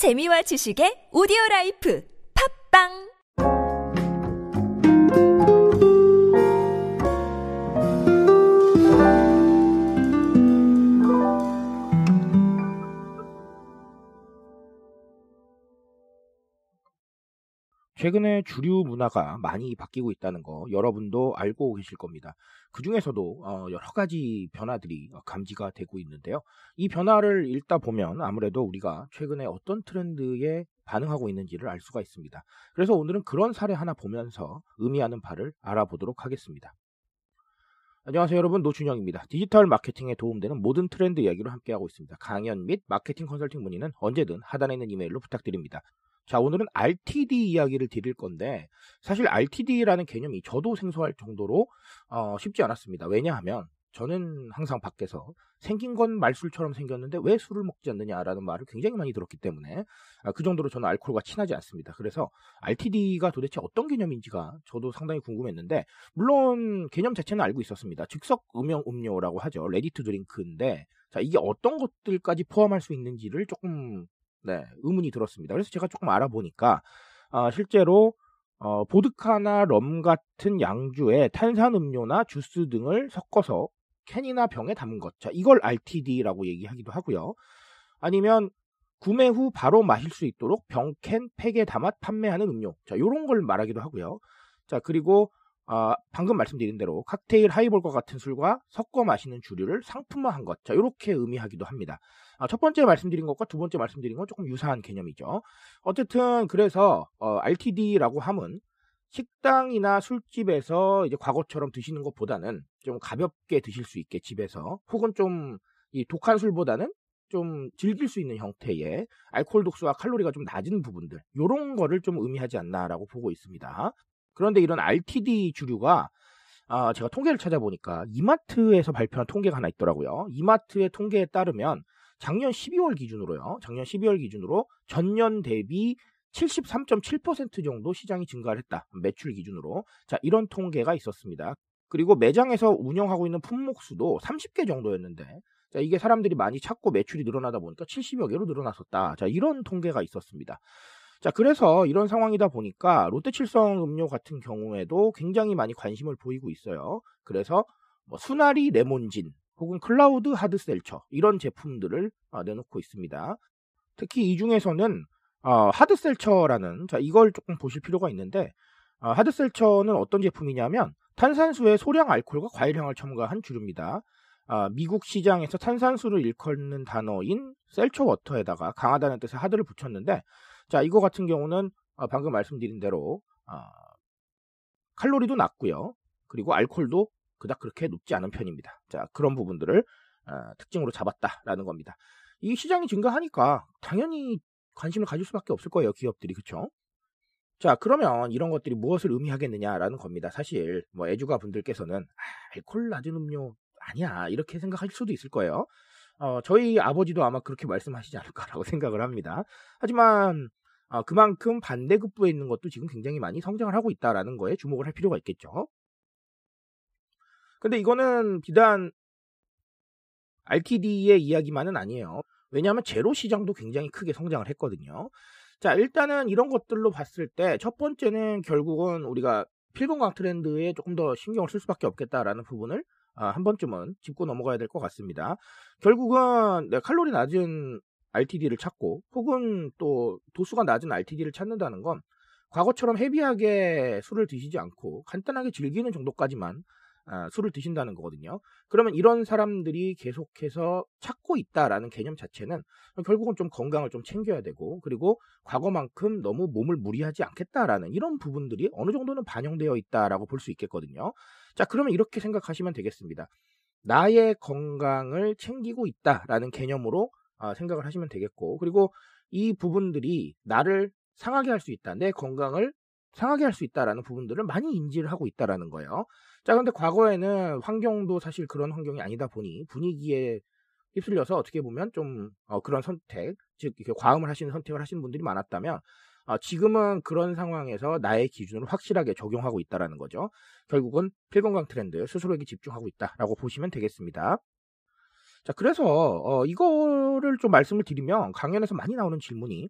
재미와 지식의 오디오 라이프. 팟빵 최근에 주류 문화가 많이 바뀌고 있다는 거 여러분도 알고 계실 겁니다. 그 중에서도 어, 여러 가지 변화들이 감지가 되고 있는데요. 이 변화를 읽다 보면 아무래도 우리가 최근에 어떤 트렌드에 반응하고 있는지를 알 수가 있습니다. 그래서 오늘은 그런 사례 하나 보면서 의미하는 바를 알아보도록 하겠습니다. 안녕하세요 여러분 노준영입니다. 디지털 마케팅에 도움되는 모든 트렌드 이야기로 함께하고 있습니다. 강연 및 마케팅 컨설팅 문의는 언제든 하단에 있는 이메일로 부탁드립니다. 자, 오늘은 RTD 이야기를 드릴 건데, 사실 RTD라는 개념이 저도 생소할 정도로 어, 쉽지 않았습니다. 왜냐하면 저는 항상 밖에서 생긴 건 말술처럼 생겼는데 왜 술을 먹지 않느냐라는 말을 굉장히 많이 들었기 때문에 아, 그 정도로 저는 알코올과 친하지 않습니다. 그래서 RTD가 도대체 어떤 개념인지가 저도 상당히 궁금했는데 물론 개념 자체는 알고 있었습니다. 즉석 음용 음료라고 하죠. ready to drink인데 자 이게 어떤 것들까지 포함할 수 있는지를 조금 네, 의문이 들었습니다. 그래서 제가 조금 알아보니까 어, 실제로 어, 보드카나 럼 같은 양주에 탄산음료나 주스 등을 섞어서 캔이나 병에 담은 것. 자, 이걸 RTD라고 얘기하기도 하고요. 아니면 구매 후 바로 마실 수 있도록 병캔 팩에 담아 판매하는 음료. 자, 요런 걸 말하기도 하고요. 자, 그리고 어, 방금 말씀드린 대로 칵테일 하이볼과 같은 술과 섞어 마시는 주류를 상품화한 것. 자, 이렇게 의미하기도 합니다. 아, 첫 번째 말씀드린 것과 두 번째 말씀드린 건 조금 유사한 개념이죠. 어쨌든 그래서 어, RTD라고 함은 식당이나 술집에서 이제 과거처럼 드시는 것보다는 좀 가볍게 드실 수 있게 집에서 혹은 좀 이 독한 술보다는 좀 즐길 수 있는 형태의 알코올 독수와 칼로리가 좀 낮은 부분들 이런 거를 좀 의미하지 않나라고 보고 있습니다. 그런데 이런 RTD 주류가 아, 제가 통계를 찾아보니까 이마트에서 발표한 통계가 하나 있더라고요. 이마트의 통계에 따르면 작년 12월 기준으로요. 작년 12월 기준으로 전년 대비 73.7% 정도 시장이 증가를 했다. 매출 기준으로. 자, 이런 통계가 있었습니다. 그리고 매장에서 운영하고 있는 품목 수도 30개 정도였는데 자, 이게 사람들이 많이 찾고 매출이 늘어나다 보니까 70여 개로 늘어났었다. 자, 이런 통계가 있었습니다. 자, 그래서 이런 상황이다 보니까 롯데칠성 음료 같은 경우에도 굉장히 많이 관심을 보이고 있어요. 그래서 뭐 순하리 레몬진 혹은 클라우드 하드셀처 이런 제품들을 어, 내놓고 있습니다. 특히 이 중에서는 어, hard seltzer라는 자 이걸 조금 보실 필요가 있는데 어, hard seltzer는 어떤 제품이냐면 탄산수에 소량 알코올과 과일향을 첨가한 주류입니다. 아, 미국 시장에서 탄산수를 일컫는 단어인 셀처 워터에다가 강하다는 뜻의 hard를 붙였는데 자 이거 같은 경우는 어, 방금 말씀드린 대로 어, 칼로리도 낮고요. 그리고 알코올도 그닥 그렇게 높지 않은 편입니다. 자, 그런 부분들을 어, 특징으로 잡았다라는 겁니다. 이 시장이 증가하니까 당연히 관심을 가질 수밖에 없을 거예요, 기업들이. 그쵸? 자, 그러면 이런 것들이 무엇을 의미하겠느냐라는 겁니다. 사실, 뭐, 애주가 분들께서는, 아, 알콜 낮은 음료 아니야. 이렇게 생각하실 수도 있을 거예요. 어, 저희 아버지도 아마 그렇게 말씀하시지 않을까라고 생각을 합니다. 하지만, 어, 그만큼 반대급부에 있는 것도 지금 굉장히 많이 성장을 하고 있다라는 거에 주목을 할 필요가 있겠죠. 근데 이거는 비단 RTD의 이야기만은 아니에요. 왜냐하면 제로 시장도 굉장히 크게 성장을 했거든요. 자, 일단은 이런 것들로 봤을 때 첫 번째는 결국은 우리가 필봉광 트렌드에 조금 더 신경을 쓸 수밖에 없겠다라는 부분을 아, 한 번쯤은 짚고 넘어가야 될 것 같습니다. 결국은 칼로리 낮은 RTD를 찾고 혹은 또 도수가 낮은 RTD를 찾는다는 건 과거처럼 헤비하게 술을 드시지 않고 간단하게 즐기는 정도까지만 아, 술을 드신다는 거거든요. 그러면 이런 사람들이 계속해서 찾고 있다라는 개념 자체는 결국은 좀 건강을 좀 챙겨야 되고 그리고 과거만큼 너무 몸을 무리하지 않겠다라는 이런 부분들이 어느 정도는 반영되어 있다라고 볼 수 있겠거든요. 자, 그러면 이렇게 생각하시면 되겠습니다. 나의 건강을 챙기고 있다라는 개념으로 아, 생각을 하시면 되겠고 그리고 이 부분들이 나를 상하게 할 수 있다. 내 건강을 상하게 할 수 있다라는 부분들을 많이 인지를 하고 있다라는 거예요. 자, 근데 과거에는 환경도 사실 그런 환경이 아니다 보니 분위기에 휩쓸려서 어떻게 보면 좀 어, 그런 선택, 즉 이렇게 과음을 하시는 선택을 하시는 분들이 많았다면 어, 지금은 그런 상황에서 나의 기준을 확실하게 적용하고 있다라는 거죠. 결국은 필건강 트렌드 스스로에게 집중하고 있다라고 보시면 되겠습니다. 자, 그래서 어, 이거를 좀 말씀을 드리면 강연에서 많이 나오는 질문이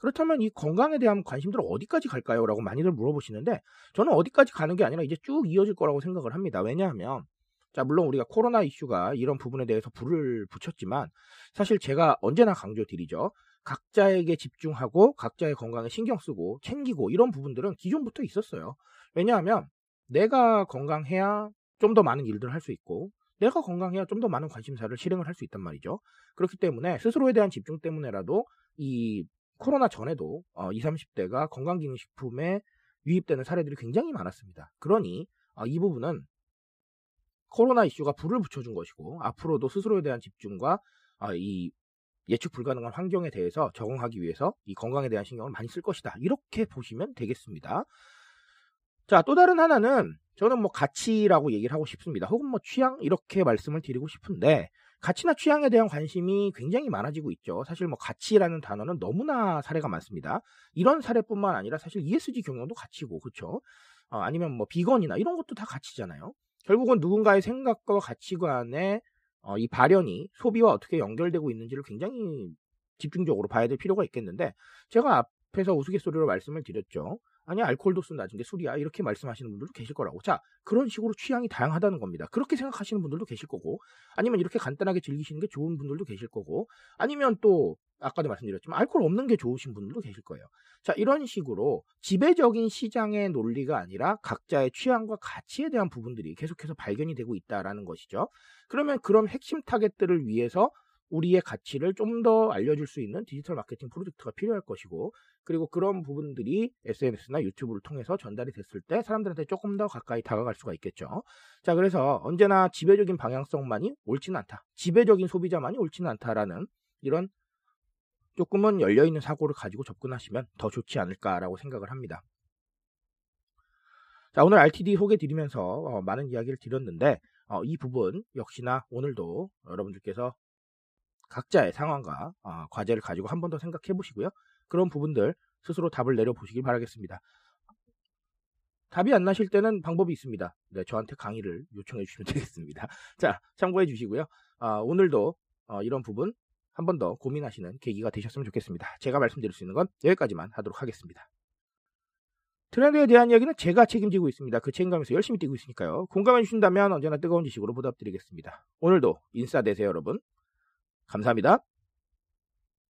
그렇다면 이 건강에 대한 관심들은 어디까지 갈까요? 라고 많이들 물어보시는데 저는 어디까지 가는 게 아니라 이제 쭉 이어질 거라고 생각을 합니다. 왜냐하면 자, 물론 우리가 코로나 이슈가 이런 부분에 대해서 불을 붙였지만 사실 제가 언제나 강조드리죠. 각자에게 집중하고 각자의 건강에 신경 쓰고 챙기고 이런 부분들은 기존부터 있었어요. 왜냐하면 내가 건강해야 좀 더 많은 일들을 할 수 있고 내가 건강해야 좀 더 많은 관심사를 실행을 할 수 있단 말이죠. 그렇기 때문에 스스로에 대한 집중 때문에라도 이 코로나 전에도 어, 20, 30대가 건강기능식품에 유입되는 사례들이 굉장히 많았습니다. 그러니 어, 이 부분은 코로나 이슈가 불을 붙여준 것이고 앞으로도 스스로에 대한 집중과 어, 이 예측 불가능한 환경에 대해서 적응하기 위해서 이 건강에 대한 신경을 많이 쓸 것이다. 이렇게 보시면 되겠습니다. 자, 또 다른 하나는 저는 뭐 가치라고 얘기를 하고 싶습니다. 혹은 뭐 취향 이렇게 말씀을 드리고 싶은데 가치나 취향에 대한 관심이 굉장히 많아지고 있죠. 사실 뭐 가치라는 단어는 너무나 사례가 많습니다. 이런 사례뿐만 아니라 사실 ESG 경영도 가치고 그렇죠. 어, 아니면 뭐 비건이나 이런 것도 다 가치잖아요. 결국은 누군가의 생각과 가치관에 어, 이 발현이 소비와 어떻게 연결되고 있는지를 굉장히 집중적으로 봐야 될 필요가 있겠는데 제가 앞에서 우스갯소리로 말씀을 드렸죠. 아니 알코올 도수 낮은 게 술이야? 이렇게 말씀하시는 분들도 계실 거라고. 자 그런 식으로 취향이 다양하다는 겁니다. 그렇게 생각하시는 분들도 계실 거고 아니면 이렇게 간단하게 즐기시는 게 좋은 분들도 계실 거고 아니면 또 아까도 말씀드렸지만 알코올 없는 게 좋으신 분들도 계실 거예요. 자 이런 식으로 지배적인 시장의 논리가 아니라 각자의 취향과 가치에 대한 부분들이 계속해서 발견이 되고 있다라는 것이죠. 그러면 그런 핵심 타겟들을 위해서 우리의 가치를 좀 더 알려줄 수 있는 디지털 마케팅 프로젝트가 필요할 것이고 그리고 그런 부분들이 SNS나 유튜브를 통해서 전달이 됐을 때 사람들한테 조금 더 가까이 다가갈 수가 있겠죠. 자, 그래서 언제나 지배적인 방향성만이 옳지는 않다. 지배적인 소비자만이 옳지는 않다라는 이런 조금은 열려있는 사고를 가지고 접근하시면 더 좋지 않을까라고 생각을 합니다. 자, 오늘 RTD 소개 드리면서 어, 많은 이야기를 드렸는데 어, 이 부분 역시나 오늘도 여러분들께서 각자의 상황과 어, 과제를 가지고 한 번 더 생각해 보시고요. 그런 부분들 스스로 답을 내려 보시길 바라겠습니다. 답이 안 나실 때는 방법이 있습니다. 네, 저한테 강의를 요청해 주시면 되겠습니다. 자, 참고해 주시고요. 어, 오늘도 어, 이런 부분 한 번 더 고민하시는 계기가 되셨으면 좋겠습니다. 제가 말씀드릴 수 있는 건 여기까지만 하도록 하겠습니다. 트렌드에 대한 이야기는 제가 책임지고 있습니다. 그 책임감에서 열심히 뛰고 있으니까요. 공감해 주신다면 언제나 뜨거운 지식으로 보답드리겠습니다. 오늘도 인싸 되세요, 여러분. 감사합니다.